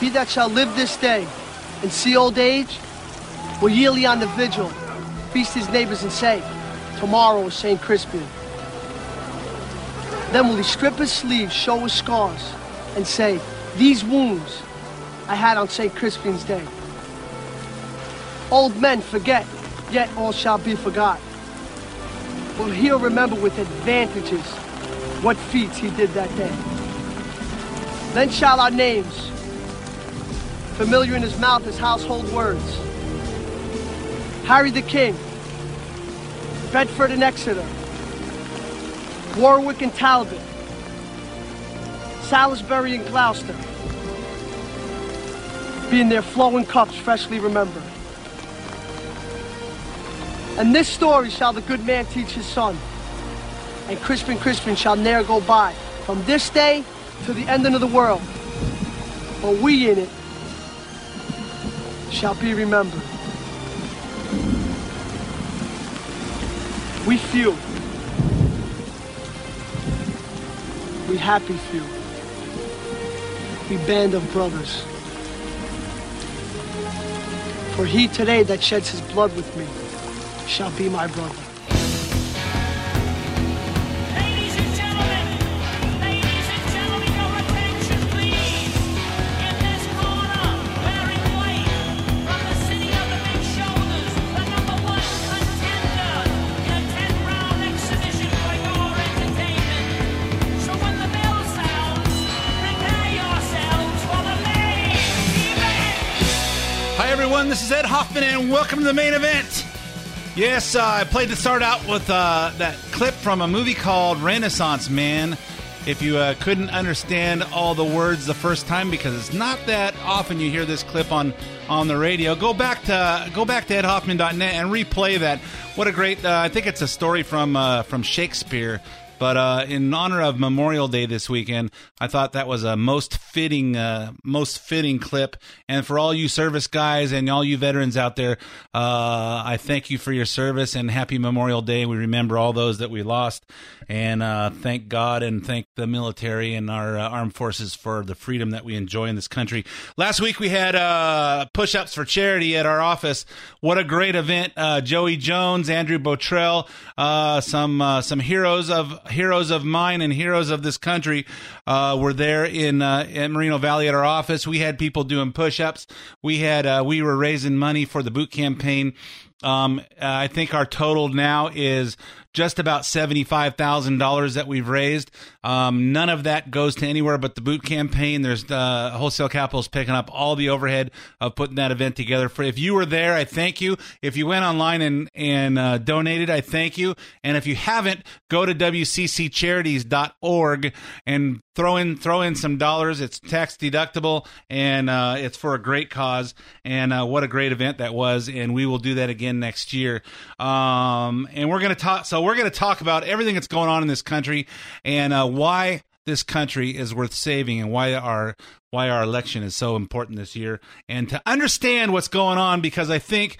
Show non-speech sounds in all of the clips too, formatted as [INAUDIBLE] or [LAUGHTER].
He that shall live this day and see old age will yearly on the vigil feast his neighbors and say, Tomorrow is St. Crispin. Then will he strip his sleeves, show his scars, and say, These wounds I had on St. Crispin's day. Old men forget, yet all shall be forgot. Well, he'll remember with advantages what feats he did that day. Then shall our names, familiar in his mouth as household words, Harry the King, Bedford and Exeter, Warwick and Talbot, Salisbury and Gloucester, be in their flowing cups freshly remembered. And this story shall the good man teach his son, and Crispin Crispian shall ne'er go by, from this day to the ending of the world. For we in it shall be remembered. We few. We happy few. We band of brothers. For he today that sheds his blood with me shall be my brother. This is Ed Hoffman, and welcome to the main event. Yes, uh, I played to start out with uh, that clip from a movie called Renaissance Man. If you uh, couldn't understand all the words the first time, because it's not that often you hear this clip on on the radio, go back to go back to edhoffman.net and replay that. What a great! Uh, I think it's a story from uh, from Shakespeare. But uh, in honor of Memorial Day this weekend, I thought that was a most fitting, uh, most fitting clip. And for all you service guys and all you veterans out there, uh, I thank you for your service and happy Memorial Day. We remember all those that we lost, and uh, thank God and thank the military and our uh, armed forces for the freedom that we enjoy in this country. Last week we had uh, push-ups for charity at our office. What a great event! Joey Jones, Andrew Botrell, some some heroes of heroes of mine and heroes of this country uh, were there in uh, in Moreno Valley at our office. We had people doing push-ups. We had uh, we were raising money for the boot campaign. Um, I think our total now is just about seventy-five thousand dollars that we've raised. Um, none of that goes to anywhere but the boot campaign. There's uh, wholesale capital's picking up all the overhead of putting that event together. For if you were there, I thank you. If you went online and and uh, donated, I thank you. And if you haven't, go to wcccharities.org and throw in throw in some dollars. It's tax deductible and uh, it's for a great cause. And uh, what a great event that was! And we will do that again next year. Um, and we're gonna talk. So we're gonna talk about everything that's going on in this country and uh, why this country is worth saving and why our why our election is so important this year. And to understand what's going on because I think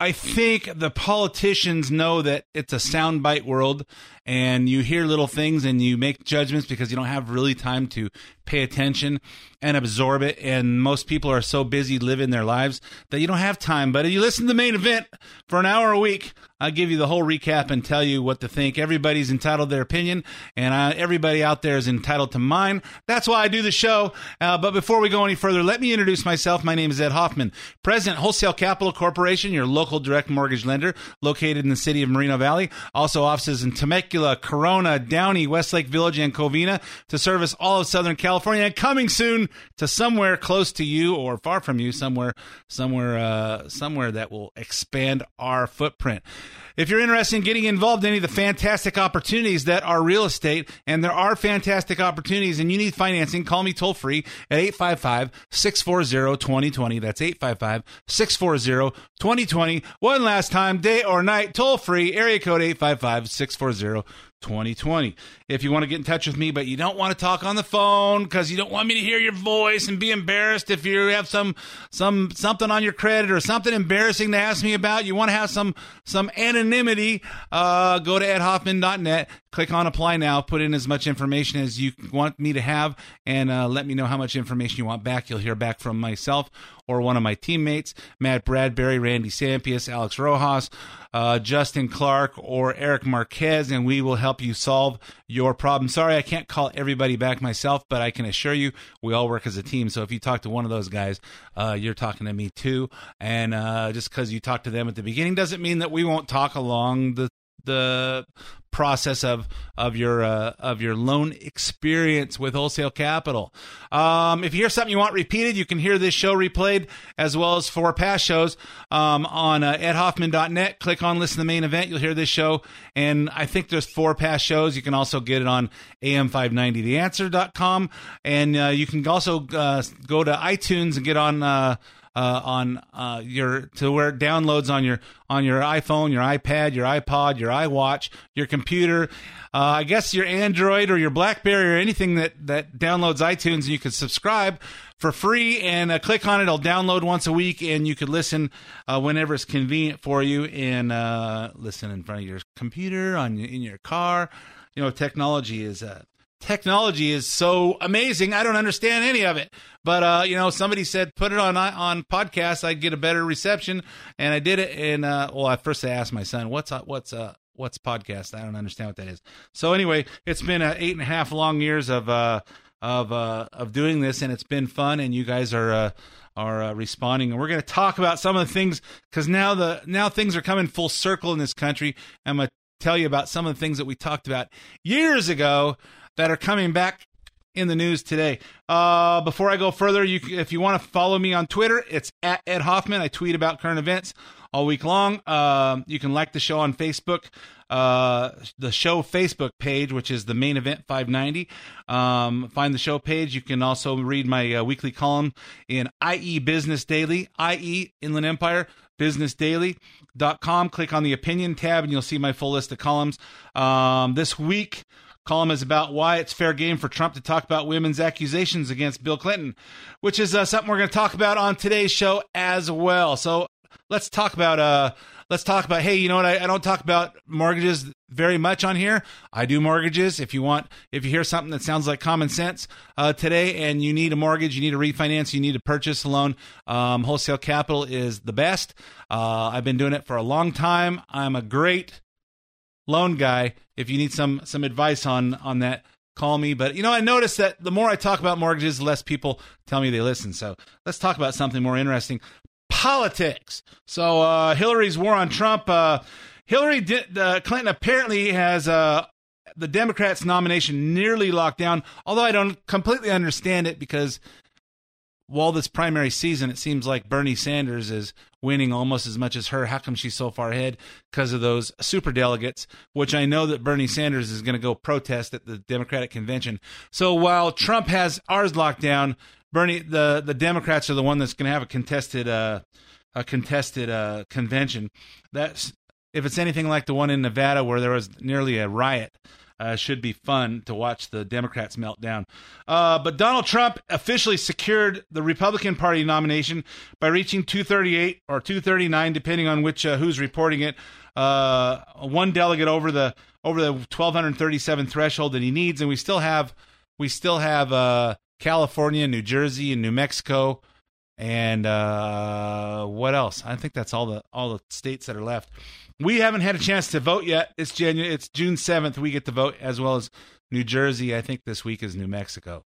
I think the politicians know that it's a soundbite world and you hear little things and you make judgments because you don't have really time to pay attention and absorb it. And most people are so busy living their lives that you don't have time. But if you listen to the main event for an hour a week, I'll give you the whole recap and tell you what to think. Everybody's entitled their opinion, and I, everybody out there is entitled to mine. That's why I do the show. Uh, but before we go any further, let me introduce myself. My name is Ed Hoffman, President, Wholesale Capital Corporation, your local direct mortgage lender located in the city of Moreno Valley. Also, offices in Temecula, Corona, Downey, Westlake Village, and Covina to service all of Southern California. Coming soon to somewhere close to you or far from you, somewhere, somewhere, uh, somewhere that will expand our footprint. If you're interested in getting involved in any of the fantastic opportunities that are real estate, and there are fantastic opportunities, and you need financing, call me toll free at 855 640 2020. That's 855 640 2020. One last time, day or night, toll free, area code 855 640 2020. If you want to get in touch with me, but you don't want to talk on the phone because you don't want me to hear your voice and be embarrassed if you have some some something on your credit or something embarrassing to ask me about, you want to have some some anonymity, uh, go to edhoffman.net, click on apply now, put in as much information as you want me to have, and uh, let me know how much information you want back. You'll hear back from myself or one of my teammates, Matt Bradbury, Randy Sampius, Alex Rojas, uh, Justin Clark, or Eric Marquez, and we will help you solve your problem. Sorry, I can't call everybody back myself, but I can assure you we all work as a team. So if you talk to one of those guys, uh, you're talking to me too. And uh, just because you talked to them at the beginning doesn't mean that we won't talk along the the process of of your uh, of your loan experience with wholesale capital. Um, if you hear something you want repeated, you can hear this show replayed as well as four past shows um, on uh, edhoffman.net. Click on listen to the main event. You'll hear this show, and I think there's four past shows. You can also get it on am590theanswer.com, and uh, you can also uh, go to iTunes and get on. Uh, on uh, your to where it downloads on your on your iPhone, your iPad, your iPod, your iWatch, your computer. Uh, I guess your Android or your BlackBerry or anything that that downloads iTunes, you can subscribe for free and uh, click on it. It'll download once a week, and you could listen uh, whenever it's convenient for you, and uh, listen in front of your computer on in your car. You know, technology is uh, technology is so amazing. I don't understand any of it. But uh, you know, somebody said put it on on podcast. I'd get a better reception, and I did it. And uh, well, at first I asked my son, "What's uh, what's uh what's podcast?" I don't understand what that is. So anyway, it's been uh, eight and a half long years of uh of uh of doing this, and it's been fun. And you guys are. Uh, are uh, responding, and we're going to talk about some of the things because now the now things are coming full circle in this country. I'm going to tell you about some of the things that we talked about years ago that are coming back in the news today. Uh, before I go further, you if you want to follow me on Twitter, it's at Ed Hoffman. I tweet about current events all week long. Uh, you can like the show on Facebook, uh, the show Facebook page, which is the main event 590. Um, find the show page. You can also read my uh, weekly column in IE Business Daily, IE Inland Empire Business Daily.com. Click on the opinion tab and you'll see my full list of columns. Um, this week, column is about why it's fair game for Trump to talk about women's accusations against Bill Clinton, which is uh, something we're going to talk about on today's show as well. So let's talk about uh let's talk about hey you know what? I, I don't talk about mortgages very much on here. I do mortgages. If you want if you hear something that sounds like common sense uh, today and you need a mortgage you need to refinance you need to purchase a loan um, wholesale capital is the best. Uh, i've been doing it for a long time. I'm a great loan guy if you need some some advice on on that call me. But you know i noticed that the more i talk about mortgages the less people tell me they listen. So let's talk about something more interesting. Politics. So uh hillary's war on trump uh hillary did, uh, clinton apparently has uh the democrats nomination nearly locked down although i don't completely understand it because while this primary season, it seems like Bernie Sanders is winning almost as much as her. How come she's so far ahead? Because of those super delegates, which I know that Bernie Sanders is going to go protest at the Democratic convention. So while Trump has ours locked down, Bernie, the the Democrats are the one that's going to have a contested uh, a contested uh, convention. That's if it's anything like the one in Nevada where there was nearly a riot. Uh, should be fun to watch the Democrats melt down. Uh, but Donald Trump officially secured the Republican Party nomination by reaching 238 or 239, depending on which uh, who's reporting it. Uh, one delegate over the over the 1237 threshold that he needs, and we still have we still have uh, California, New Jersey, and New Mexico, and uh, what else? I think that's all the all the states that are left. We haven't had a chance to vote yet. It's January. It's June seventh. We get to vote as well as New Jersey. I think this week is New Mexico.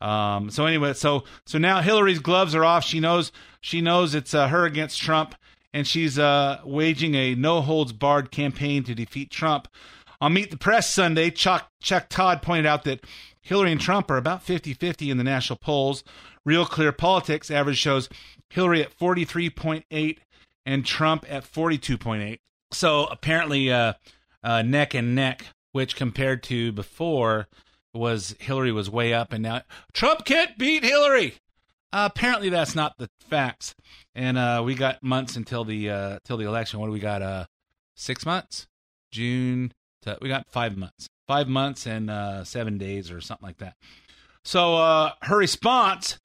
Um, so anyway, so so now Hillary's gloves are off. She knows she knows it's uh, her against Trump, and she's uh, waging a no holds barred campaign to defeat Trump. On Meet the Press Sunday, Chuck Chuck Todd pointed out that Hillary and Trump are about 50-50 in the national polls. Real Clear Politics average shows Hillary at 43.8 and Trump at 42.8. So apparently, uh, uh, neck and neck, which compared to before was Hillary was way up, and now Trump can't beat Hillary. Uh, apparently, that's not the facts, and uh, we got months until the uh, till the election. What do we got? Uh, six months, June. To, we got five months, five months and uh, seven days, or something like that. So uh, her response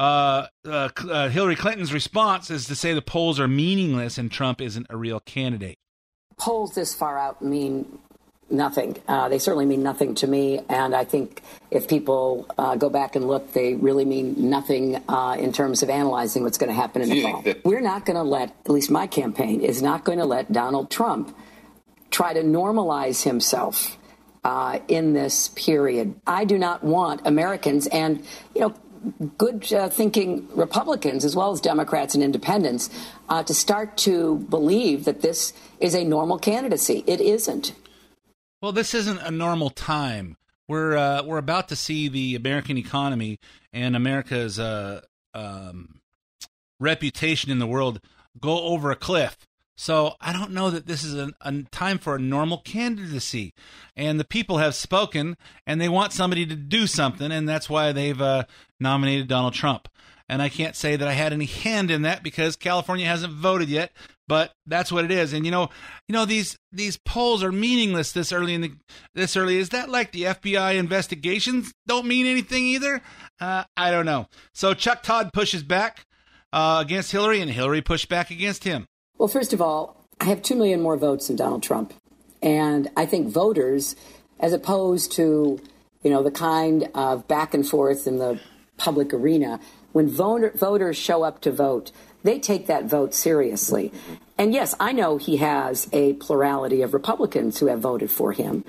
uh, uh, uh, Hillary Clinton's response is to say the polls are meaningless and Trump isn't a real candidate. polls this far out mean nothing. Uh, they certainly mean nothing to me, and I think if people uh, go back and look, they really mean nothing uh, in terms of analyzing what's going to happen in the fall. We're not going to let, at least my campaign, is not going to let Donald Trump try to normalize himself uh, in this period. I do not want Americans and, you know, good uh, thinking Republicans as well as Democrats and independents uh, to start to believe that this is a normal candidacy. It isn't. Well, this isn't a normal time. We're uh, we're about to see the American economy and America's uh, um, reputation in the world go over a cliff. So I don't know that this is a, a time for a normal candidacy. And the people have spoken, and they want somebody to do something, and that's why they've uh, nominated Donald Trump. And I can't say that I had any hand in that because California hasn't voted yet, but that's what it is. And you know, you know these these polls are meaningless this early in the this early. Is that like the FBI investigations don't mean anything either? Uh, I don't know. So Chuck Todd pushes back uh, against Hillary, and Hillary pushed back against him. Well, first of all, I have 2 million more votes than Donald Trump. And I think voters, as opposed to, you know, the kind of back and forth in the public arena, when voter, voters show up to vote, they take that vote seriously. And yes, I know he has a plurality of Republicans who have voted for him.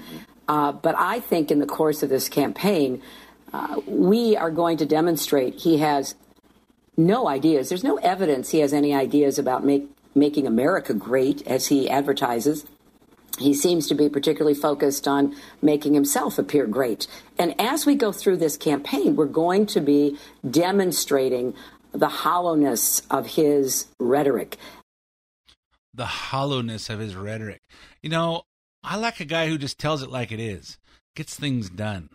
Uh, but I think in the course of this campaign, uh, we are going to demonstrate he has no ideas. There's no evidence he has any ideas about make, making America great as he advertises. He seems to be particularly focused on making himself appear great. And as we go through this campaign, we're going to be demonstrating the hollowness of his rhetoric. The hollowness of his rhetoric. You know, I like a guy who just tells it like it is, gets things done.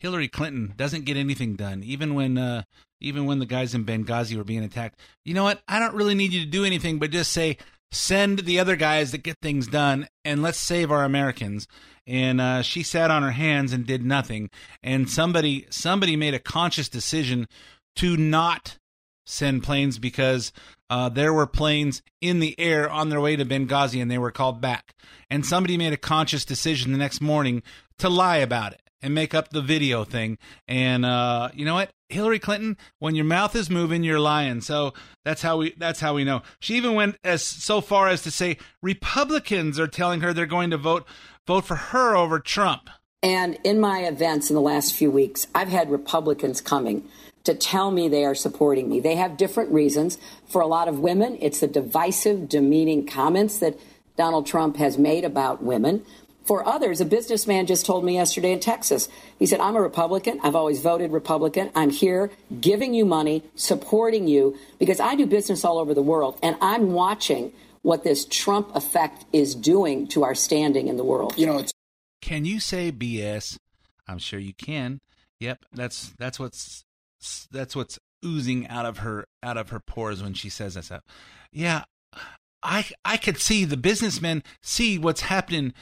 Hillary Clinton doesn't get anything done, even when uh, even when the guys in Benghazi were being attacked. You know what? I don't really need you to do anything, but just say send the other guys that get things done, and let's save our Americans. And uh, she sat on her hands and did nothing. And somebody somebody made a conscious decision to not send planes because uh, there were planes in the air on their way to Benghazi and they were called back. And somebody made a conscious decision the next morning to lie about it and make up the video thing. And uh, you know what? Hillary Clinton, when your mouth is moving, you're lying. So that's how we that's how we know. She even went as so far as to say Republicans are telling her they're going to vote vote for her over Trump. And in my events in the last few weeks, I've had Republicans coming to tell me they are supporting me. They have different reasons. For a lot of women, it's the divisive, demeaning comments that Donald Trump has made about women. For others, a businessman just told me yesterday in Texas. He said, I'm a Republican. I've always voted Republican. I'm here giving you money, supporting you, because I do business all over the world, and I'm watching what this Trump effect is doing to our standing in the world. You know, it's Can you say BS? I'm sure you can. Yep, that's that's what's that's what's oozing out of her out of her pores when she says that stuff. Yeah, I I could see the businessmen see what's happening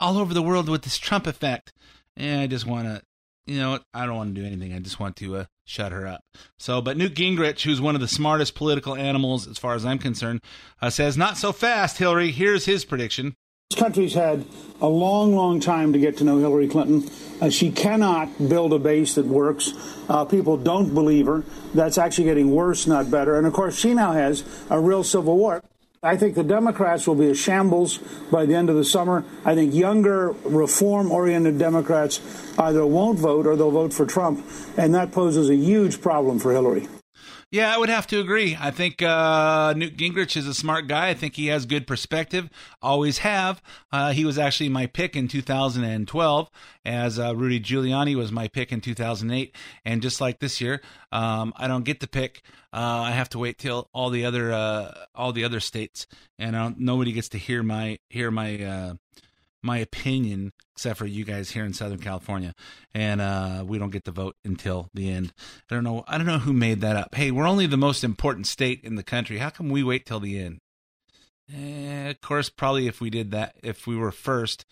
all over the world with this Trump effect. And I just want to, you know, I don't want to do anything. I just want to uh, shut her up. So, but Newt Gingrich, who's one of the smartest political animals as far as I'm concerned, uh, says not so fast, Hillary. Here's his prediction. This country's had a long, long time to get to know Hillary Clinton. Uh, she cannot build a base that works. Uh, people don't believe her. That's actually getting worse, not better. And of course, she now has a real civil war. I think the Democrats will be a shambles by the end of the summer. I think younger, reform oriented Democrats either won't vote or they'll vote for Trump. And that poses a huge problem for Hillary. Yeah, I would have to agree. I think uh, Newt Gingrich is a smart guy. I think he has good perspective. Always have. Uh, he was actually my pick in 2012, as uh, Rudy Giuliani was my pick in 2008. And just like this year, um, I don't get the pick. Uh, I have to wait till all the other uh, all the other states, and nobody gets to hear my hear my uh, my opinion except for you guys here in Southern California, and uh, we don't get to vote until the end. I don't know. I don't know who made that up. Hey, we're only the most important state in the country. How come we wait till the end? Eh, of course, probably if we did that, if we were first,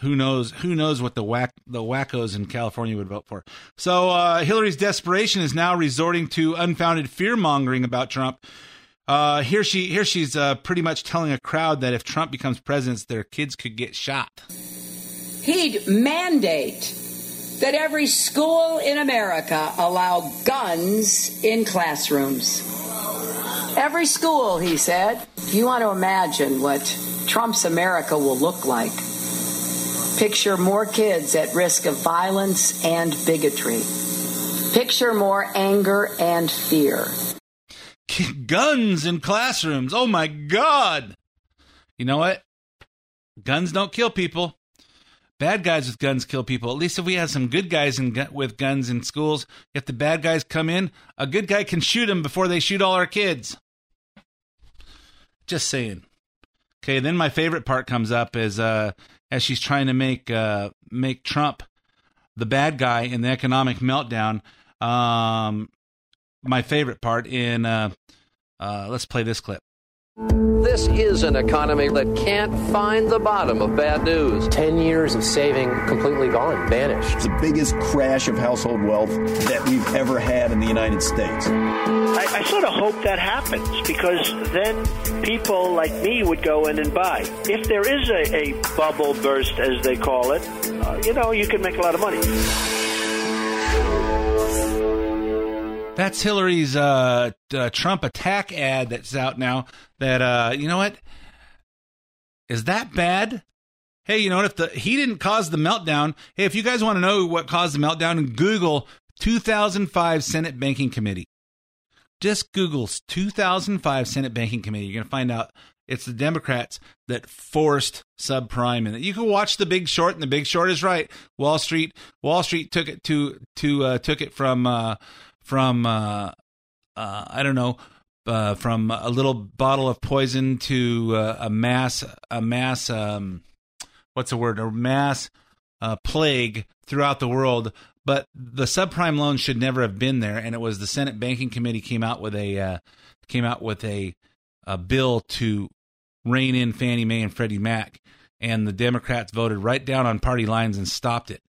who knows? Who knows what the whack the wackos in California would vote for? So uh, Hillary's desperation is now resorting to unfounded fear mongering about Trump. Uh, here she here she's uh, pretty much telling a crowd that if Trump becomes president, their kids could get shot. he'd mandate that every school in America allow guns in classrooms. Every school, he said. You want to imagine what Trump's America will look like. Picture more kids at risk of violence and bigotry. Picture more anger and fear. Guns in classrooms. Oh my God. You know what? Guns don't kill people. Bad guys with guns kill people. At least if we have some good guys in, with guns in schools, if the bad guys come in, a good guy can shoot them before they shoot all our kids. Just saying. Okay, then my favorite part comes up is uh, as she's trying to make uh, make Trump the bad guy in the economic meltdown. Um, my favorite part in uh, uh, let's play this clip. This is an economy that can't find the bottom of bad news. 10 years of saving completely gone, vanished. It's the biggest crash of household wealth that we've ever had in the United States. I, I sort of hope that happens because then people like me would go in and buy. If there is a, a bubble burst, as they call it, uh, you know, you can make a lot of money. That's Hillary's uh, uh, Trump attack ad that's out now. That uh, you know what is that bad? Hey, you know what? If the he didn't cause the meltdown, hey, if you guys want to know what caused the meltdown, Google 2005 Senate Banking Committee. Just Google 2005 Senate Banking Committee. You're going to find out it's the Democrats that forced subprime it. You can watch The Big Short, and The Big Short is right. Wall Street, Wall Street took it to to uh, took it from uh, from uh, uh, I don't know uh, from a little bottle of poison to uh, a mass a mass um, what's the word a mass uh, plague throughout the world. But the subprime loan should never have been there, and it was the Senate Banking Committee came out with a uh, came out with a, a bill to rein in Fannie Mae and Freddie Mac, and the Democrats voted right down on party lines and stopped it.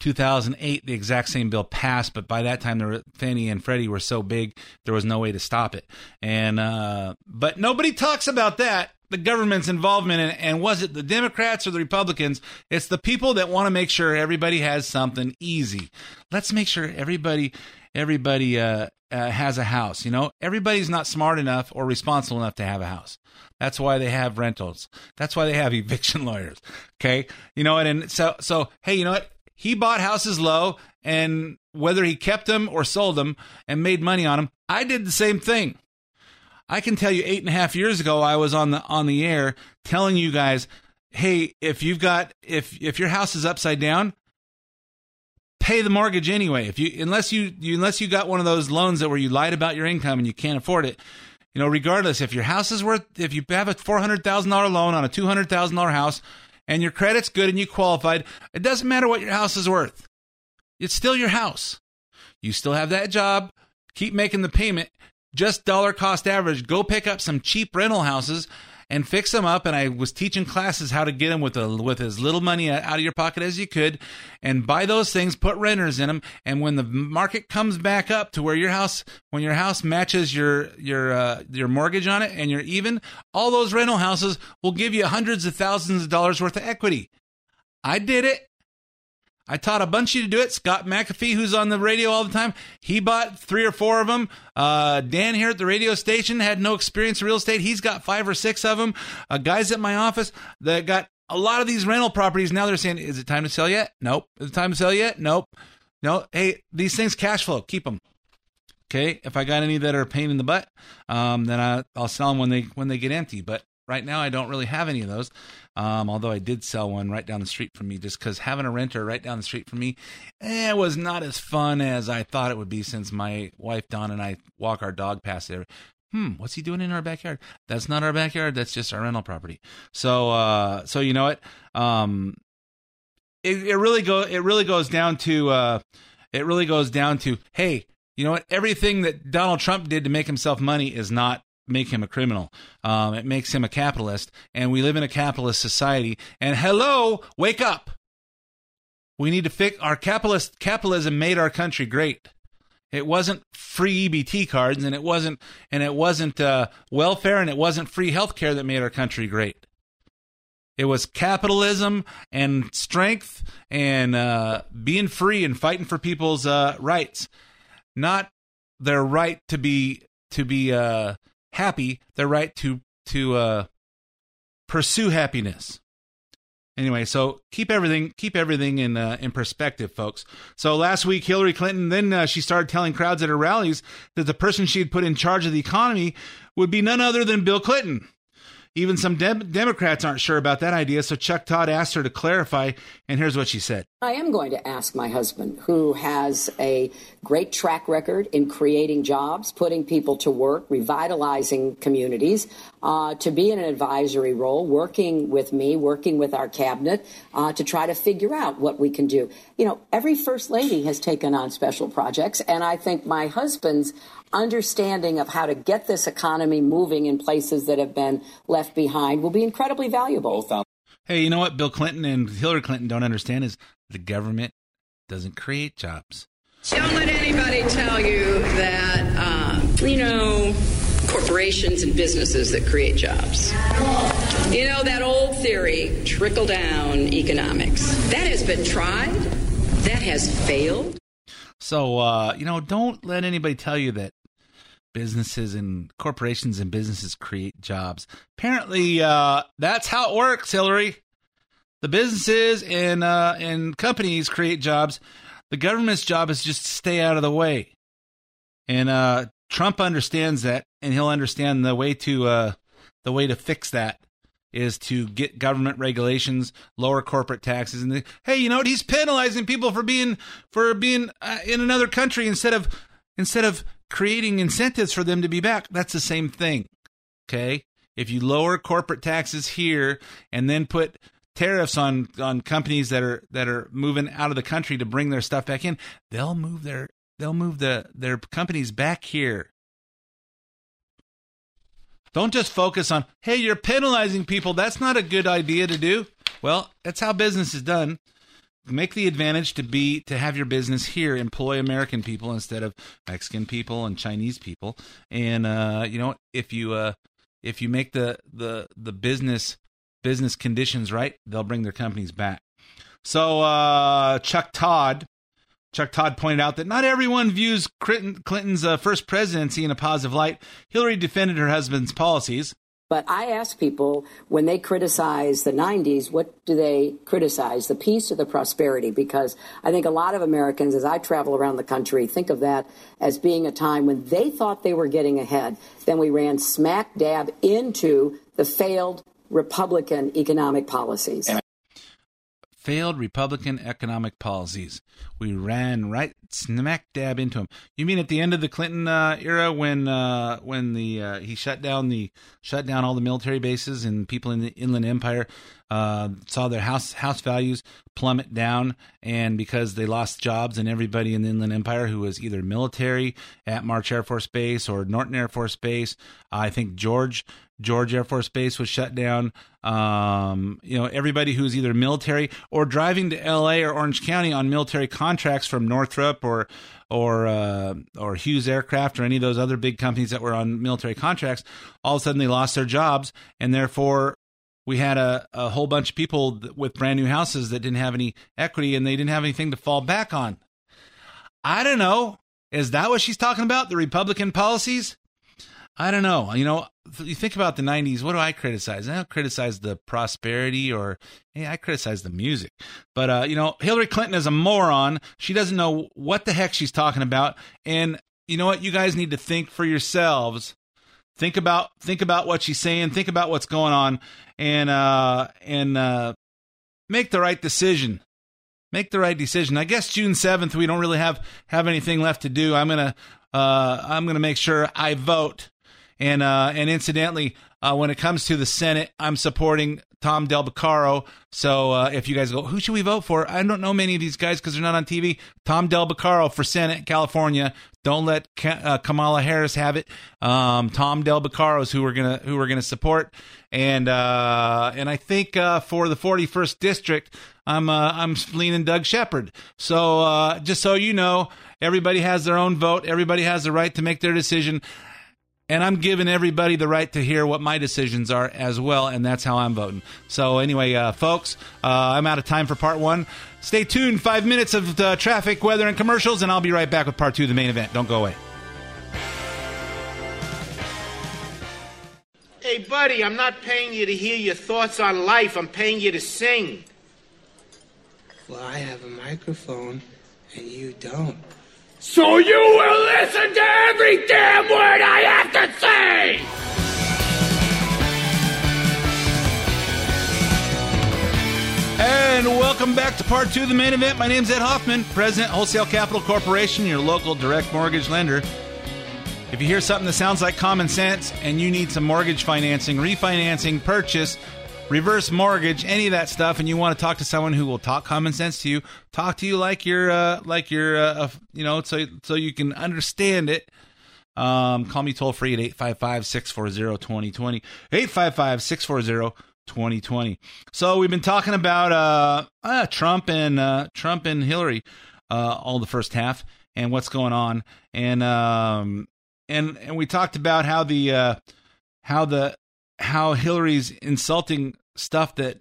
2008, the exact same bill passed, but by that time, were, Fannie and Freddie were so big there was no way to stop it. And uh, but nobody talks about that. The government's involvement in and was it the Democrats or the Republicans? It's the people that want to make sure everybody has something easy. Let's make sure everybody everybody uh, uh, has a house. You know, everybody's not smart enough or responsible enough to have a house. That's why they have rentals. That's why they have [LAUGHS] eviction lawyers. Okay, you know what? And so so hey, you know what? He bought houses low and whether he kept them or sold them and made money on them i did the same thing. I can tell you eight and a half years ago i was on the on the air telling you guys hey if you've got if if your house is upside down pay the mortgage anyway. If you unless you, you unless you got one of those loans that where you lied about your income and you can't afford it you know regardless if your house is worth if you have a $400000 loan on a $200000 house and your credit's good and you qualified, it doesn't matter what your house is worth. It's still your house. You still have that job. Keep making the payment. Just dollar cost average. Go pick up some cheap rental houses and fix them up. And I was teaching classes how to get them with a, with as little money out of your pocket as you could, and buy those things. Put renters in them, and when the market comes back up to where your house, when your house matches your your uh, your mortgage on it, and you're even, all those rental houses will give you hundreds of thousands of dollars worth of equity. I did it. I taught a bunch of you to do it. Scott McAfee, who's on the radio all the time, he bought three or four of them. Uh, Dan here at the radio station had no experience in real estate. He's got five or six of them. Uh, guys at my office that got a lot of these rental properties. Now they're saying, is it time to sell yet? Nope. Is it time to sell yet? Nope. No. Hey, these things cash flow. Keep them. Okay. If I got any that are a pain in the butt, um, then I, I'll sell them when they when they get empty. But right now I don't really have any of those. Um, although I did sell one right down the street from me, just because having a renter right down the street from me, eh, was not as fun as I thought it would be. Since my wife Don and I walk our dog past there. Hmm, what's he doing in our backyard? That's not our backyard. That's just our rental property. So, uh, so you know what? Um, it, it really go. It really goes down to. Uh, it really goes down to. Hey, you know what? Everything that Donald Trump did to make himself money is not make him a criminal. Um, it makes him a capitalist, and we live in a capitalist society. And hello, wake up! We need to fix our capitalist capitalism made our country great. It wasn't free EBT cards, and it wasn't and it wasn't uh, welfare, and it wasn't free health care that made our country great. It was capitalism and strength and uh, being free and fighting for people's uh, rights, not their right to be to be uh, happy, their right to to uh, pursue happiness. Anyway, so keep everything keep everything in uh, in perspective, folks. So last week, Hillary Clinton then uh, she started telling crowds at her rallies that the person she had put in charge of the economy would be none other than Bill Clinton. Even some Dem- Democrats aren't sure about that idea, so Chuck Todd asked her to clarify, and here's what she said. I am going to ask my husband, who has a great track record in creating jobs, putting people to work, revitalizing communities, uh, to be in an advisory role, working with me, working with our cabinet uh, to try to figure out what we can do. You know, every first lady has taken on special projects, and I think my husband's understanding of how to get this economy moving in places that have been left behind will be incredibly valuable. Hey, you know what Bill Clinton and Hillary Clinton don't understand is the government doesn't create jobs. Don't let anybody tell you that, uh, you know, corporations and businesses that create jobs. You know, that old theory, trickle down economics, that has been tried, that has failed. So, uh, you know, don't let anybody tell you that businesses and corporations and businesses create jobs. Apparently, uh, that's how it works, Hillary. The businesses and uh, and companies create jobs. The government's job is just to stay out of the way. And uh, Trump understands that, and he'll understand the way to uh, the way to fix that is to get government regulations, lower corporate taxes, and hey, you know what? He's penalizing people for being for being uh, in another country instead of instead of creating incentives for them to be back. That's the same thing. Okay, if you lower corporate taxes here and then put tariffs on on companies that are that are moving out of the country to bring their stuff back in, they'll move their they'll move the their companies back here. Don't just focus on, hey, you're penalizing people. That's not a good idea to do. Well, that's how business is done. Make the advantage to be to have your business here, employ American people instead of Mexican people and Chinese people. And uh, you know, if you uh, if you make the the the business business conditions right, they'll bring their companies back. So uh, Chuck Todd, Chuck Todd pointed out that not everyone views Clinton's uh, first presidency in a positive light. Hillary defended her husband's policies. But I ask people when they criticize the 90s, what do they criticize, the peace or the prosperity? Because I think a lot of Americans, as I travel around the country, think of that as being a time when they thought they were getting ahead. Then we ran smack dab into the failed Republican economic policies. Failed Republican economic policies. We ran right smack dab into them. You mean at the end of the Clinton uh, era when uh, when the uh, he shut down the shut down all the military bases and people in the Inland Empire uh, saw their house house values plummet down, and because they lost jobs and everybody in the Inland Empire who was either military at March Air Force Base or Norton Air Force Base, I think George George Air Force Base was shut down. Um, you know, everybody who's either military or driving to L.A. or Orange County on military contracts from Northrop or or uh, or Hughes Aircraft or any of those other big companies that were on military contracts, all of a sudden they lost their jobs, and therefore we had a, a whole bunch of people with brand new houses that didn't have any equity and they didn't have anything to fall back on. I don't know. Is that what she's talking about? The Republican policies? I don't know. You know, you think about the 90s, what do I criticize? I don't criticize the prosperity or, hey, I criticize the music. But, uh, you know, Hillary Clinton is a moron. She doesn't know what the heck she's talking about. And you know what? You guys need to think for yourselves. Think about, think about what she's saying. Think about what's going on and, uh, and, uh, make the right decision. Make the right decision. I guess June 7th, we don't really have, have anything left to do. I'm going to, uh, I'm going to make sure I vote and uh, and incidentally, uh, when it comes to the Senate, I'm supporting Tom Del Beccaro. So uh, if you guys go, who should we vote for? I don't know many of these guys because they're not on TV. Tom Del Beccaro for Senate, California. Don't let Ka- uh, Kamala Harris have it. Um, Tom Del Beccaro is who we're gonna who we're gonna support. And uh, and I think uh, for the 41st district, I'm I'm leaning Doug Shepherd. So uh, just so you know, everybody has their own vote. Everybody has the right to make their decision and I'm giving everybody the right to hear what my decisions are as well, and that's how I'm voting. So anyway, uh, folks, uh, I'm out of time for part one. Stay tuned. Five minutes of uh, traffic, weather, and commercials, and I'll be right back with part two of the main event. Don't go away. Hey, buddy, I'm not paying you to hear your thoughts on life. I'm paying you to sing. Well, I have a microphone and you don't. So you will listen to every damn word I have to say! And welcome back to part two of the main event. My name's Ed Hoffman, President, Wholesale Capital Corporation, your local direct mortgage lender. If you hear something that sounds like common sense and you need some mortgage financing, refinancing, purchase, reverse mortgage, any of that stuff, and you want to talk to someone who will talk common sense to you, talk to you like you're, uh, like you're, uh, you know, so so you can understand it. Um, call me toll free at 855 640 2020. 855 640 2020. So we've been talking about uh, uh Trump and uh Trump and Hillary uh all the first half and what's going on and um and and we talked about how the uh how the how Hillary's insulting stuff that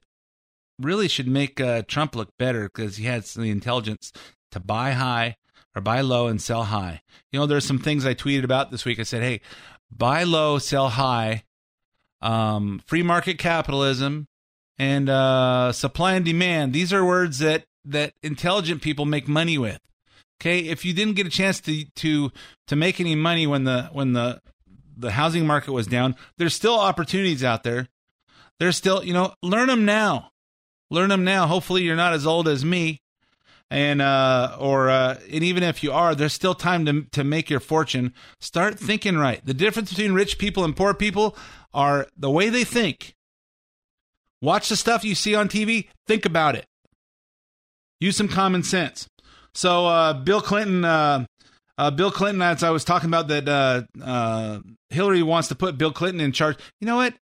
really should make uh Trump look better because he has the intelligence to buy high or buy low and sell high. You know, there's some things I tweeted about this week. I said, "Hey, buy low, sell high." um, free market capitalism, and uh, supply and demand. These are words that that intelligent people make money with. Okay, if you didn't get a chance to to to make any money when the when the the housing market was down, there's still opportunities out there. There's still, you know, learn them now. Learn them now. Hopefully, you're not as old as me, and uh, or uh, and even if you are, there's still time to to make your fortune. Start thinking right. The difference between rich people and poor people are the way they think. Watch the stuff you see on TV. Think about it. Use some common sense. So, uh, Bill Clinton, uh, Bill Clinton, as I was talking about, that uh, uh, Hillary wants to put Bill Clinton in charge. You know what?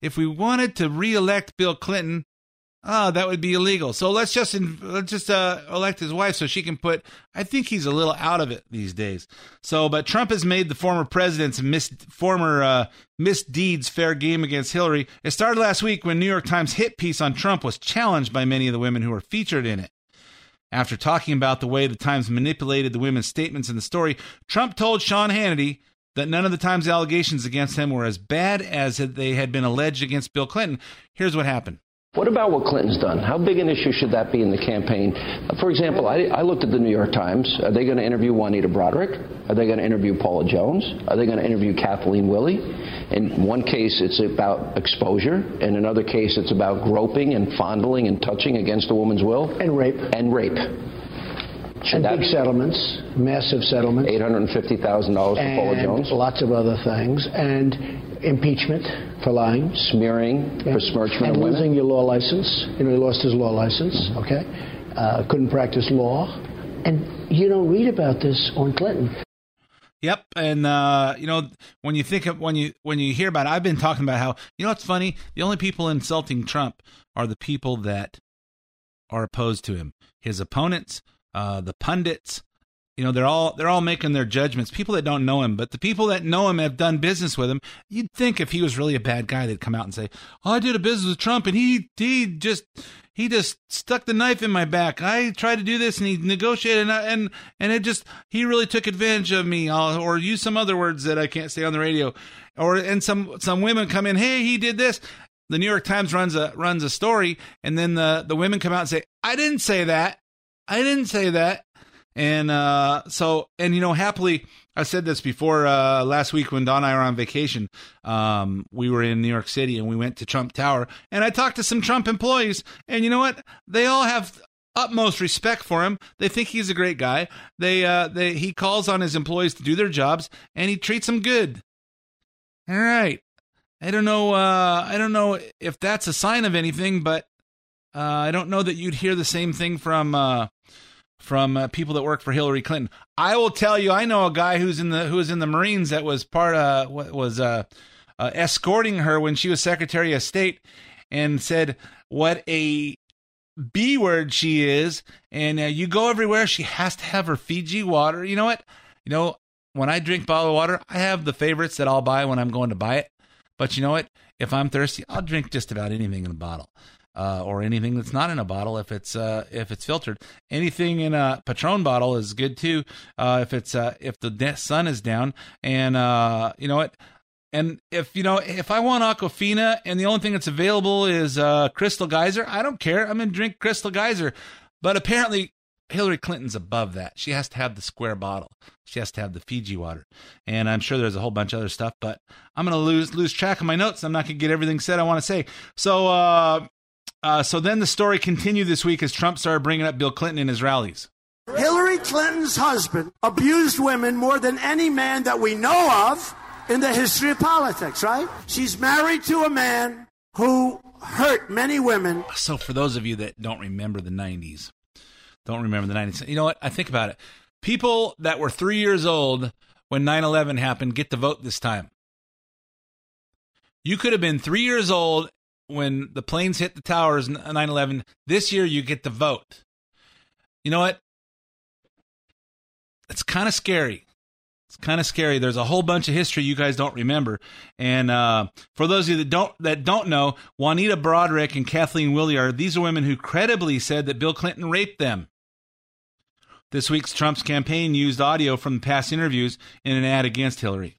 If we wanted to reelect Bill Clinton, oh, that would be illegal. So let's just let's just uh, elect his wife so she can put. I think he's a little out of it these days. So, but Trump has made the former president's mis, former uh, misdeeds fair game against Hillary. It started last week when New York Times hit piece on Trump was challenged by many of the women who were featured in it. After talking about the way the Times manipulated the women's statements in the story, Trump told Sean Hannity that none of the Times allegations against him were as bad as they had been alleged against Bill Clinton. Here's what happened. What about what Clinton's done? How big an issue should that be in the campaign? For example, I, I looked at the New York Times. Are they going to interview Juanita Broaddrick? Are they going to interview Paula Jones? Are they going to interview Kathleen Willey? In one case, it's about exposure. In another case, it's about groping and fondling and touching against a woman's will. And rape. And rape. Should and big settlements, massive settlements. $850,000 for Paula Jones. Lots of other things. And impeachment for lying, smearing, yeah. besmirchment and of women, losing your law license. You know, he lost his law license. Mm-hmm. Okay, uh, couldn't practice law, and you don't read about this on Clinton. Yep, and uh, you know when you think of when you when you hear about, it, I've been talking about how you know it's funny. The only people insulting Trump are the people that are opposed to him, his opponents, uh, the pundits, you know they're all they're all making their judgments. People that don't know him but the people that know him have done business with him. You'd think if he was really a bad guy they'd come out and say oh i did a business with trump and he he just he just stuck the knife in my back. I tried to do this and he negotiated and I, and, and it just he really took advantage of me. I'll, or use some other words that i can't say on the radio. Or and some some women come in hey he did this. The new york times runs a runs a story and then the the women come out and say i didn't say that. I didn't say that and uh, so, and you know, happily, I said this before uh, last week when Don and I were on vacation. Um, we were in New York City and we went to Trump Tower, and I talked to some Trump employees, and you know what? They all have utmost respect for him. They think he's a great guy. They, uh, they, he calls on his employees to do their jobs, and he treats them good. All right. I don't know. Uh, I don't know if that's a sign of anything, but uh, I don't know that you'd hear the same thing from uh, from uh, people that work for Hillary Clinton. I will tell you, I know a guy who's in the who was in the Marines that was part of what was uh, uh, escorting her when she was Secretary of State, and said what a B word she is, and uh, you go everywhere. She has to have her Fiji water. You know what? You know when I drink bottled water, I have the favorites that I'll buy when I'm going to buy it. But you know what? If I'm thirsty, I'll drink just about anything in a bottle. Uh, or anything that's not in a bottle if it's uh, if it's filtered. Anything in a Patron bottle is good too. Uh, if it's uh, if the sun is down, and uh, you know what, and if you know if I want Aquafina and the only thing that's available is uh, Crystal Geyser, I don't care. I'm gonna drink Crystal Geyser. But apparently Hillary Clinton's above that. She has to have the square bottle. She has to have the Fiji water. And I'm sure there's a whole bunch of other stuff, but I'm going to lose lose track of my notes. I'm not going to get everything said I want to say. So uh uh so then the story continued this week as Trump started bringing up Bill Clinton in his rallies. Hillary Clinton's husband abused women more than any man that we know of in the history of politics, right? She's married to a man who hurt many women. So for those of you that don't remember the 90s, don't remember the 90s. You know what? I think about it. People that were 3 years old when 9/11 happened get to vote this time. You could have been 3 years old when the planes hit the towers 9/11. This year you get to vote. You know what? It's kind of scary. It's kind of scary. There's a whole bunch of history you guys don't remember, and uh, for those of you that don't that don't know, Juanita Broaddrick and Kathleen Willey are these are women who credibly said that Bill Clinton raped them. This week's Trump's campaign used audio from past interviews in an ad against Hillary.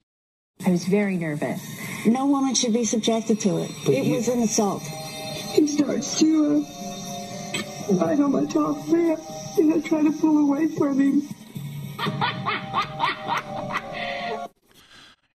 I was very nervous. No woman should be subjected to it. it was an assault. He starts to uh, bite on my top lip and I try to pull away from him. [LAUGHS]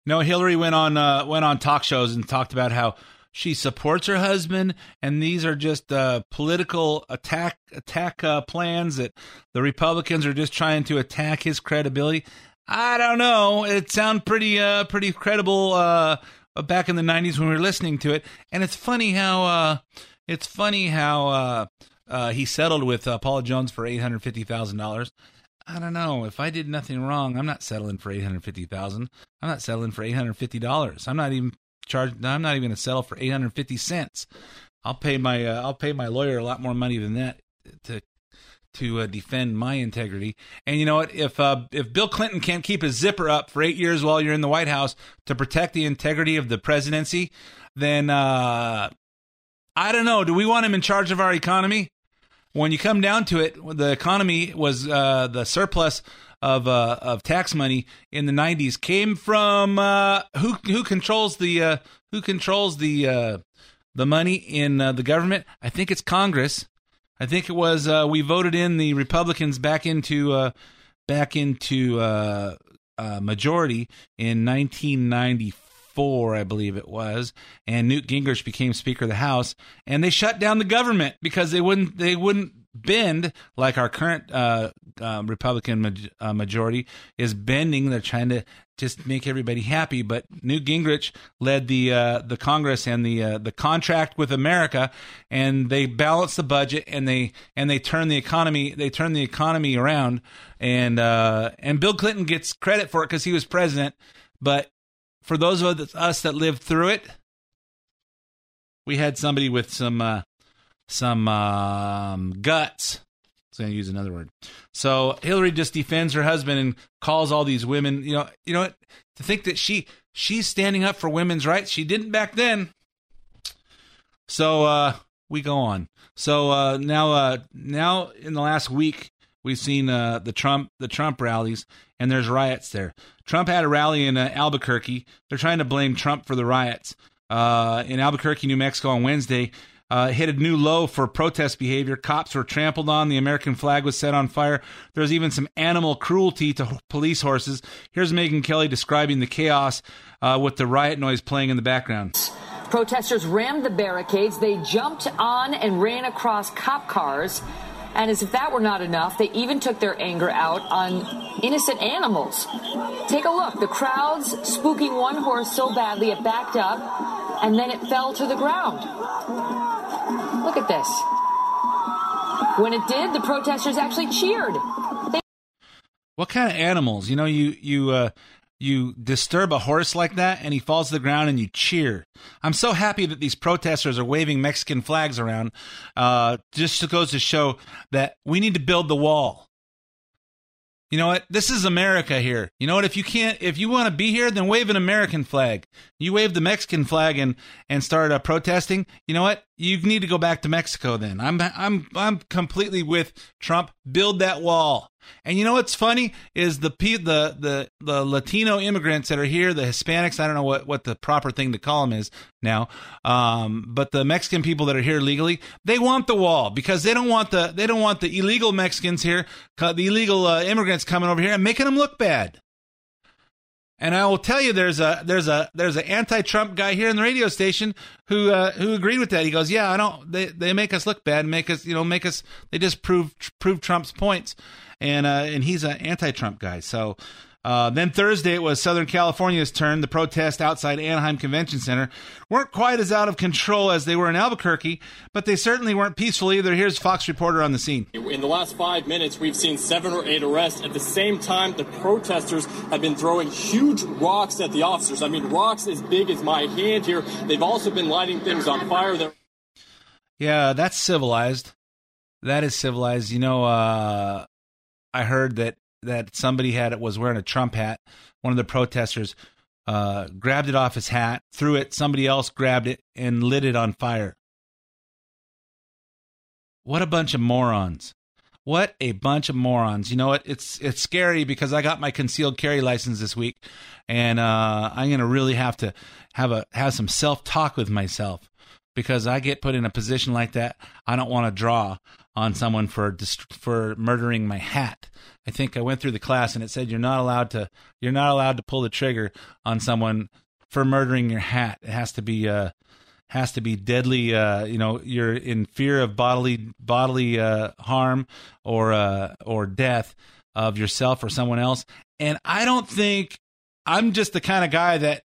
No, Hillary went on uh, went on talk shows and talked about how she supports her husband, and these are just uh, political attack attack uh, plans that the Republicans are just trying to attack his credibility. I don't know. It sounded pretty uh, pretty credible uh, back in the '90s when we were listening to it, and it's funny how uh, it's funny how uh, uh, he settled with uh, Paula Jones for eight hundred fifty thousand dollars. I don't know. If I did nothing wrong, I'm not settling for eight hundred fifty thousand. I'm not settling for eight hundred fifty dollars. I'm not even charged. I'm not even going to settle for eight hundred fifty cents. I'll pay my uh, I'll pay my lawyer a lot more money than that to to uh, defend my integrity. And you know what? If uh, if Bill Clinton can't keep his zipper up for eight years while you're in the White House to protect the integrity of the presidency, then uh, I don't know. Do we want him in charge of our economy? When you come down to it, the economy was uh, the surplus of uh, of tax money in the '90s came from uh, who who controls the who controls the the money in the government? I think it's Congress. I think it was uh, we voted in the Republicans back into uh, back into uh, uh, majority in 1994, I believe it was, and Newt Gingrich became Speaker of the House, and they shut down the government because they wouldn't they wouldn't bend like our current uh, uh, Republican uh, majority is bending. They're trying to just make everybody happy. But Newt Gingrich led the uh, the Congress and the uh, the contract with America, and they balanced the budget and they and they turned the economy they turned the economy around. And uh, and Bill Clinton gets credit for it because he was president. But for those of us that lived through it, we had somebody with some uh, some um, guts. Going to use another word. So Hillary just defends her husband and calls all these women. You know, you know what? To think that she she's standing up for women's rights. She didn't back then. So uh, we go on. So uh, now, uh, now in the last week, we've seen uh, the Trump the Trump rallies, and there's riots there. Trump had a rally in uh, Albuquerque. They're trying to blame Trump for the riots uh, in Albuquerque, New Mexico, on Wednesday. Uh, hit a new low for protest behavior. Cops were trampled on. The American flag was set on fire. There was even some animal cruelty to police horses. Here's Megyn Kelly describing the chaos uh, with the riot noise playing in the background. Protesters rammed the barricades. They jumped on and ran across cop cars. And as if that were not enough, they even took their anger out on innocent animals. Take a look. The crowd's spooking one horse so badly it backed up and then it fell to the ground. Look at this. When it did, the protesters actually cheered. They What kind of animals? You know, you you uh, you disturb a horse like that, and he falls to the ground, and you cheer. I'm so happy that these protesters are waving Mexican flags around. Uh, just goes to show that we need to build the wall. You know what? This is America here. You know what? If you can't, if you want to be here, then wave an American flag. You wave the Mexican flag and and start uh, protesting. You know what? You need to go back to Mexico. Then I'm I'm I'm completely with Trump. Build that wall. And you know what's funny is the the the the Latino immigrants that are here, the Hispanics. I don't know what what the proper thing to call them is now, um, but the Mexican people that are here legally, they want the wall because they don't want the they don't want the illegal Mexicans here, the illegal uh, immigrants coming over here and making them look bad. And I will tell you, there's a there's a there's an anti-Trump guy here in the radio station who uh, who agreed with that. He goes, "Yeah, I don't. They they make us look bad, make us you know make us. They just prove prove Trump's points." And uh, and he's an anti-Trump guy. So uh, then Thursday it was Southern California's turn. The protests outside Anaheim Convention Center weren't quite as out of control as they were in Albuquerque, but they certainly weren't peaceful either. Here's Fox reporter on the scene. In the last five minutes, we've seen seven or eight arrests. At the same time, the protesters have been throwing huge rocks at the officers. I mean, rocks as big as my hand here. They've also been lighting things on fire. They're- Yeah, that's civilized. That is civilized. You know, uh, I heard that that somebody had it was wearing a Trump hat. One of the protesters uh, grabbed it off his hat, threw it. Somebody else grabbed it and lit it on fire. What a bunch of morons! What a bunch of morons! You know what? It's it's scary because I got my concealed carry license this week, and uh, I'm gonna really have to have a have some self talk with myself because I get put in a position like that. I don't want to draw on someone for dist- for murdering my hat. I think I went through the class and it said you're not allowed to you're not allowed to pull the trigger on someone for murdering your hat. It has to be uh has to be deadly uh you know you're in fear of bodily bodily uh harm or uh or death of yourself or someone else. And I don't think I'm just the kind of guy that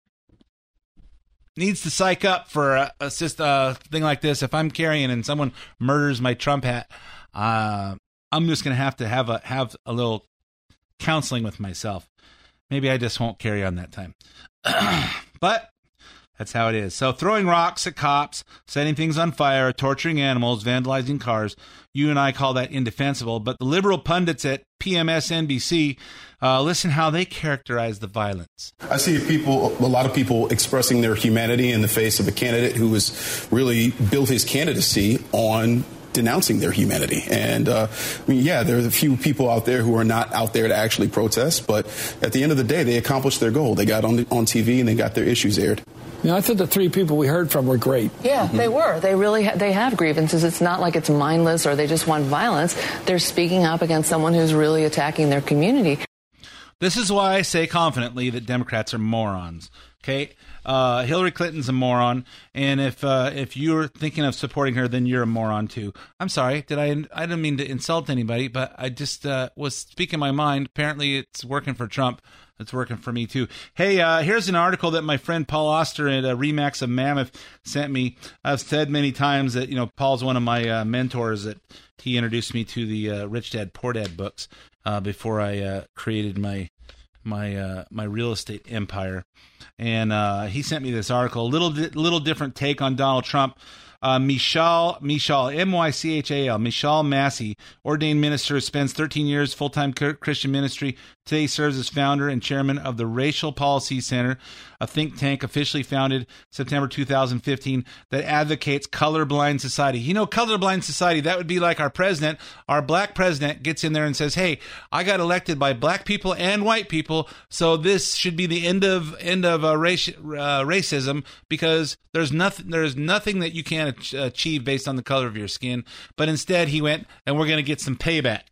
needs to psych up for a, a, a thing like this. If I'm carrying and someone murders my Trump hat, uh, I'm just gonna have to have a have a little counseling with myself. Maybe I just won't carry on that time. [CLEARS THROAT] but that's how it is. So throwing rocks at cops, setting things on fire, torturing animals, vandalizing cars. You and I call that indefensible. But the liberal pundits at PMSNBC, uh, listen how they characterize the violence. I see people, a lot of people expressing their humanity in the face of a candidate who has really built his candidacy on denouncing their humanity. And uh, I mean, yeah, there are a few people out there who are not out there to actually protest, but at the end of the day, they accomplished their goal. They got on the, on TV and they got their issues aired. You know, I thought the three people we heard from were great. Yeah, they were. They really ha- they have grievances. It's not like it's mindless or they just want violence. They're speaking up against someone who's really attacking their community. This is why I say confidently that Democrats are morons. Okay, uh, Hillary Clinton's a moron, and if uh, if you're thinking of supporting her, then you're a moron too. I'm sorry, did I? I didn't mean to insult anybody, but I just uh, was speaking my mind. Apparently, it's working for Trump. It's working for me too. Hey, uh, here's an article that my friend Paul Oster at uh, Remax of Mammoth sent me. I've said many times that you know Paul's one of my uh, mentors. That he introduced me to the Rich Dad Poor Dad books before I created my my uh, my real estate empire. And uh, he sent me this article, a little di- little different take on Donald Trump. Uh, Mychal Mychal M Y C H A L Mychal Massie, ordained minister, spends 13 years full time Christian ministry. Today serves as founder and chairman of the Racial Policy Center, a think tank officially founded September 2015 that advocates colorblind society. You know, colorblind society that would be like our president, our black president gets in there and says, "Hey, I got elected by black people and white people, so this should be the end of end of uh, race, uh, racism because there's nothing there's nothing that you can't ach- achieve based on the color of your skin." But instead, he went and we're going to get some payback.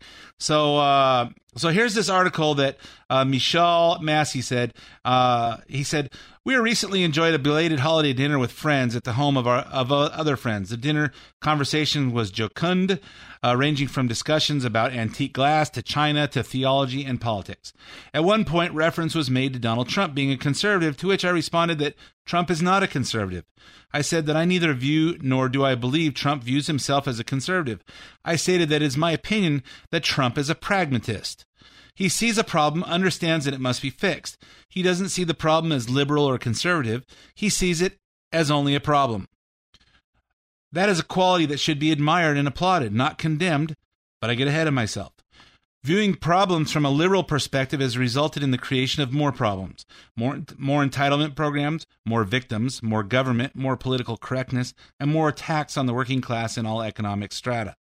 So, uh, so here's this article that uh, Mychal Massie said. Uh, he said, "We recently enjoyed a belated holiday dinner with friends at the home of our of other friends. The dinner conversation was jocund, uh, ranging from discussions about antique glass to China to theology and politics. At one point, reference was made to Donald Trump being a conservative, to which I responded that Trump is not a conservative. I said that I neither view nor do I believe Trump views himself as a conservative. I stated that it is my opinion that Trump is a pragmatist. He sees a problem, understands that it must be fixed. He doesn't see the problem as liberal or conservative. He sees it as only a problem. That is a quality that should be admired and applauded, not condemned, but I get ahead of myself. Viewing problems from a liberal perspective has resulted in the creation of more problems, more, more entitlement programs, more victims, more government, more political correctness, and more attacks on the working class in all economic strata.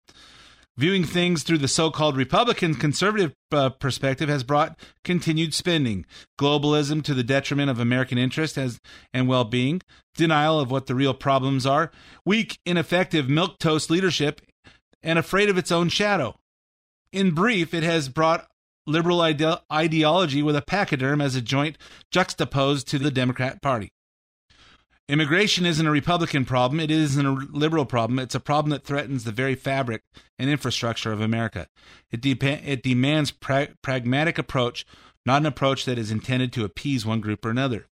Viewing things through the so called Republican conservative uh, perspective has brought continued spending, globalism to the detriment of American interest as, and well being, denial of what the real problems are, weak, ineffective milquetoast leadership, and afraid of its own shadow. In brief, it has brought liberal ide- ideology with a pachyderm as a joint juxtaposed to the Democrat Party. Immigration isn't a Republican problem. It isn't a liberal problem. It's a problem that threatens the very fabric and infrastructure of America. It, de- it demands pra- pragmatic approach, not an approach that is intended to appease one group or another.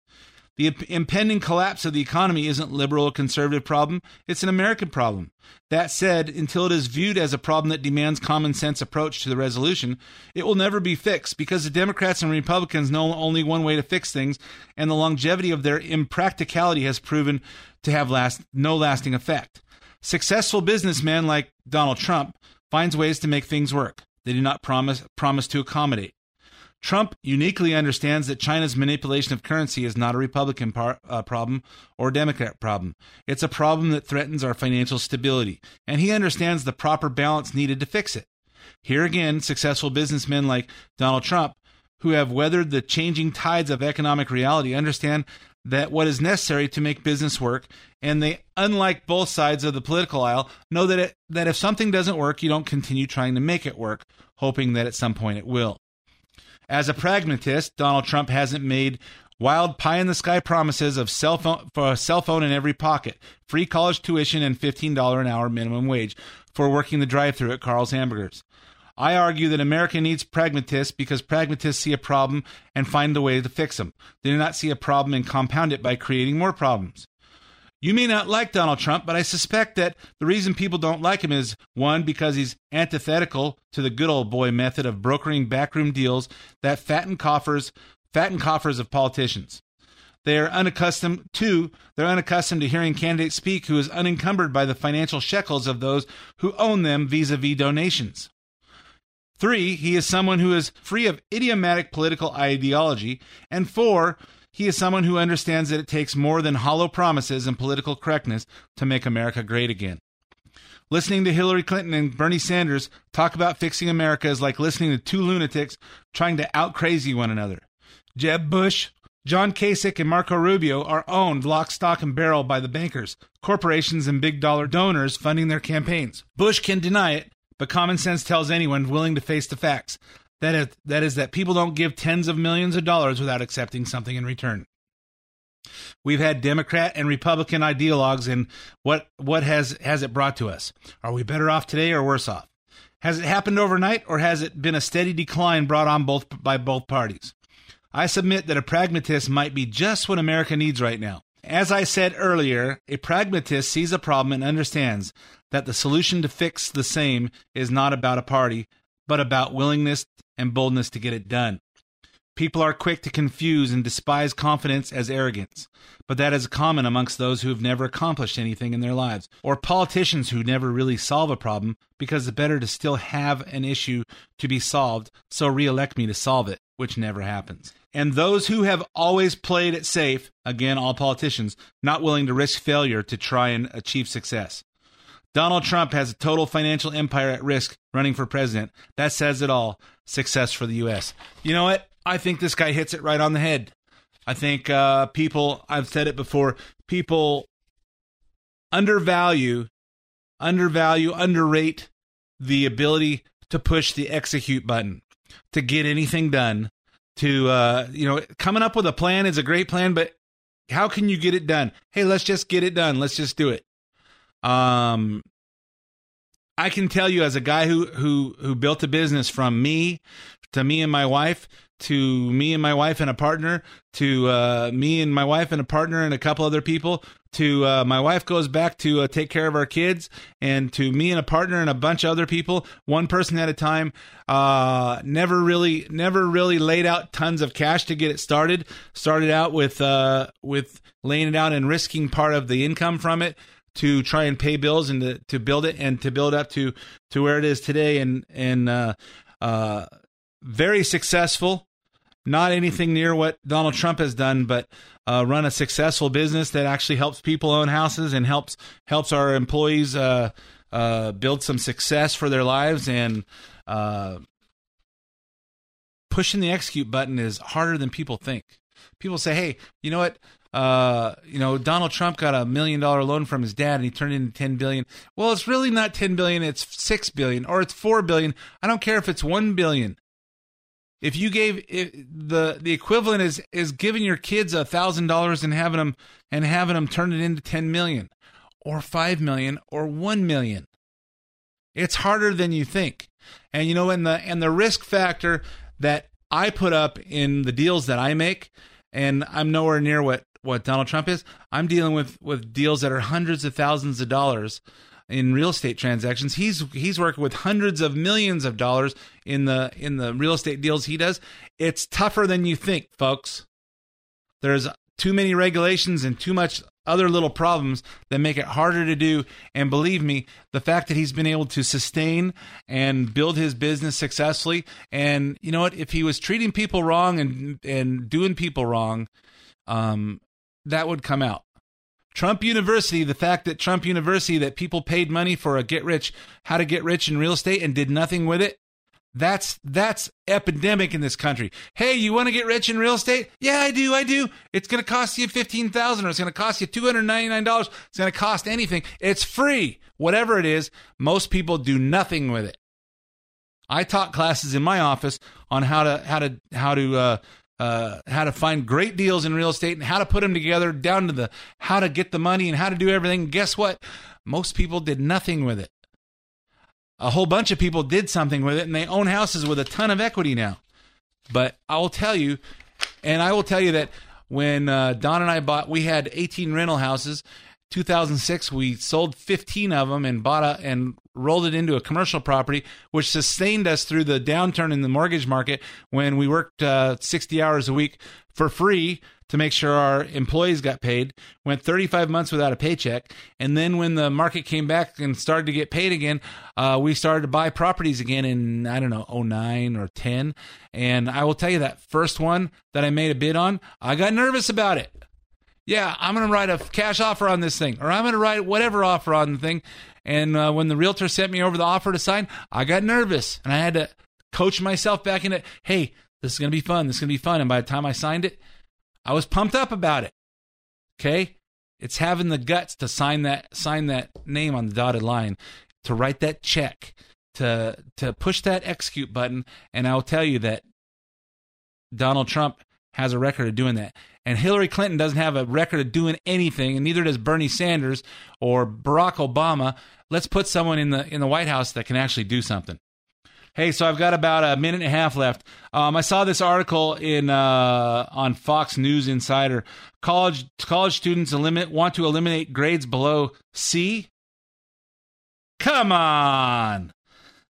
The impending collapse of the economy isn't liberal or conservative problem, it's an American problem. That said, until it is viewed as a problem that demands common sense approach to the resolution, it will never be fixed because the Democrats and Republicans know only one way to fix things, and the longevity of their impracticality has proven to have last no lasting effect. Successful businessmen like Donald Trump finds ways to make things work. They do not promise promise to accommodate. Trump uniquely understands that China's manipulation of currency is not a Republican par- uh, problem or Democrat problem. It's a problem that threatens our financial stability, and he understands the proper balance needed to fix it. Here again, successful businessmen like Donald Trump, who have weathered the changing tides of economic reality, understand that what is necessary to make business work, and they, unlike both sides of the political aisle, know that it, that if something doesn't work, you don't continue trying to make it work, hoping that at some point it will. As a pragmatist, Donald Trump hasn't made wild pie in the sky promises of cell phone for a cell phone in every pocket, free college tuition, and $15 an hour minimum wage for working the drive through at Carl's Hamburgers. I argue that America needs pragmatists because pragmatists see a problem and find a way to fix them. They do not see a problem and compound it by creating more problems. You may not like Donald Trump, but I suspect that the reason people don't like him is one, because he's antithetical to the good old boy method of brokering backroom deals that fatten coffers, fatten coffers of politicians. They are unaccustomed two, they're unaccustomed to hearing candidates speak who is unencumbered by the financial shekels of those who own them vis-a-vis donations. Three, he is someone who is free of idiomatic political ideology. And four, he is someone who understands that it takes more than hollow promises and political correctness to make America great again. Listening to Hillary Clinton and Bernie Sanders talk about fixing America is like listening to two lunatics trying to out crazy one another. Jeb Bush, John Kasich, and Marco Rubio are owned lock, stock, and barrel by the bankers, corporations, and big dollar donors funding their campaigns. Bush can deny it, but common sense tells anyone willing to face the facts that is, that is that people don't give tens of millions of dollars without accepting something in return. We've had Democrat and Republican ideologues, and what what has has it brought to us? Are we better off today or worse off? Has it happened overnight, or has it been a steady decline brought on both by both parties? I submit that a pragmatist might be just what America needs right now. As I said earlier, a pragmatist sees a problem and understands that the solution to fix the same is not about a party, but about willingness and boldness to get it done. People are quick to confuse and despise confidence as arrogance, but that is common amongst those who have never accomplished anything in their lives, or politicians who never really solve a problem because it's better to still have an issue to be solved, so re elect me to solve it, which never happens. And those who have always played it safe, again, all politicians, not willing to risk failure to try and achieve success. Donald Trump has a total financial empire at risk running for president. That says it all. Success for the U.S. You know what? I think this guy hits it right on the head. I think uh, people, I've said it before, people undervalue, undervalue, underrate the ability to push the execute button, to get anything done. To, uh, you know, coming up with a plan is a great plan, but how can you get it done? Hey, let's just get it done. Let's just do it. Um, I can tell you as a guy who who who built a business from me to me and my wife to me and my wife and a partner to uh, me and my wife and a partner and a couple other people to uh, my wife goes back to uh, take care of our kids and to me and a partner and a bunch of other people one person at a time. Uh, never really never really laid out tons of cash to get it started. Started out with uh, with laying it out and risking part of the income from it to try and pay bills and to, to build it and to build up to to where it is today and and uh, uh, very successful. Not anything near what Donald Trump has done, but uh, run a successful business that actually helps people own houses and helps helps our employees uh, uh, build some success for their lives. And uh, pushing the execute button is harder than people think. People say, "Hey, you know what? Uh, you know, Donald Trump got a million dollar loan from his dad and he turned it into 10 billion. Well, it's really not 10 billion, it's 6 billion or it's 4 billion. I don't care if it's 1 billion. If you gave the the equivalent is is giving your kids a thousand dollars and having them and having them turn it into 10 million or 5 million or 1 million. It's harder than you think. And you know, and the and the risk factor that I put up in the deals that I make, and I'm nowhere near what what Donald Trump is. I'm dealing with with deals that are hundreds of thousands of dollars in real estate transactions. He's he's working with hundreds of millions of dollars in the in the real estate deals he does. It's tougher than you think, folks. There's too many regulations and too much other little problems that make it harder to do. And believe me, the fact that he's been able to sustain and build his business successfully, and you know what, if he was treating people wrong and and doing people wrong, um, that would come out. Trump University, the fact that Trump University, that people paid money for a get rich, how to get rich in real estate and did nothing with it, that's that's epidemic in this country. Hey, you want to get rich in real estate? Yeah, I do. I do. It's going to cost you fifteen thousand, or it's going to cost you two hundred ninety nine dollars. It's going to cost anything. It's free, whatever it is. Most people do nothing with it. I taught classes in my office on how to how to how to uh, uh, how to find great deals in real estate and how to put them together, down to the how to get the money and how to do everything. Guess what? Most people did nothing with it a whole bunch of people did something with it and they own houses with a ton of equity now. But I will tell you, and I will tell you that when uh, Don and I bought, we had 18 rental houses. 2006, we sold 15 of them and bought a and rolled it into a commercial property, which sustained us through the downturn in the mortgage market when we worked uh, 60 hours a week for free to make sure our employees got paid. Went 35 months without a paycheck, and then when the market came back and started to get paid again, uh, we started to buy properties again in I don't know 09 or 10. And I will tell you that first one that I made a bid on, I got nervous about it. Yeah, I'm going to write a cash offer on this thing, or I'm going to write whatever offer on the thing. And uh, when the realtor sent me over the offer to sign, I got nervous and I had to coach myself back into, hey, this is going to be fun. This is going to be fun. And by the time I signed it, I was pumped up about it. Okay? It's having the guts to sign that sign that name on the dotted line, to write that check, to to push that execute button, and I'll tell you that Donald Trump has a record of doing that. And Hillary Clinton doesn't have a record of doing anything, and neither does Bernie Sanders or Barack Obama. Let's put someone in the in the White House that can actually do something. Hey, so I've got about a minute and a half left. Um, I saw this article in uh, on Fox News Insider. College college students eliminate want to eliminate grades below C. Come on,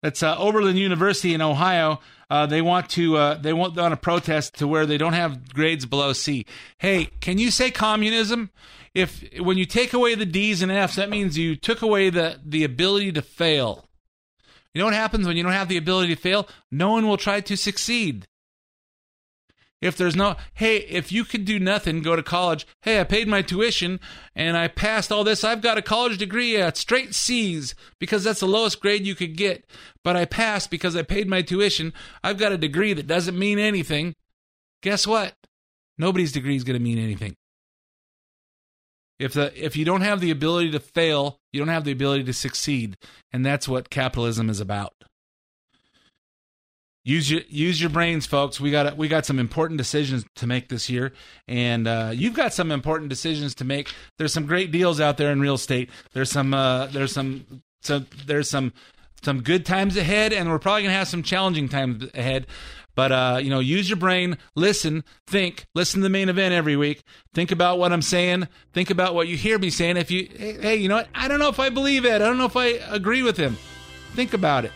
that's uh, Oberlin University in Ohio. Uh, they want to uh, they want on a protest to where they don't have grades below C. Hey, can you say communism? If when you take away the D's and F's, that means you took away the the ability to fail. You know what happens when you don't have the ability to fail? No one will try to succeed. If there's no, hey, if you could do nothing, go to college. Hey, I paid my tuition and I passed all this. I've got a college degree at straight C's because that's the lowest grade you could get. But I passed because I paid my tuition. I've got a degree that doesn't mean anything. Guess what? Nobody's degree is going to mean anything. If the if you don't have the ability to fail, you don't have the ability to succeed, and that's what capitalism is about. Use your use your brains, folks. We got we got some important decisions to make this year, and uh, you've got some important decisions to make. There's some great deals out there in real estate. There's some uh, there's some some there's some some good times ahead, and we're probably gonna have some challenging times ahead. But uh, you know, use your brain, listen, think, listen to the main event every week. Think about what I'm saying. Think about what you hear me saying. If you, hey, you know what? I don't know if I believe it. I don't know if I agree with him. Think about it.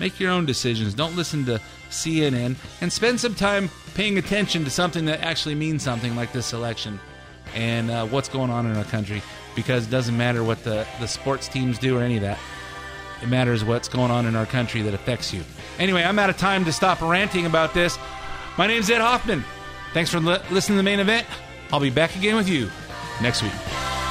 Make your own decisions. Don't listen to CNN and spend some time paying attention to something that actually means something like this election and uh, what's going on in our country because it doesn't matter what the, the sports teams do or any of that. It matters what's going on in our country that affects you. Anyway, I'm out of time to stop ranting about this. My name's Ed Hoffman. Thanks for li- listening to the main event. I'll be back again with you next week.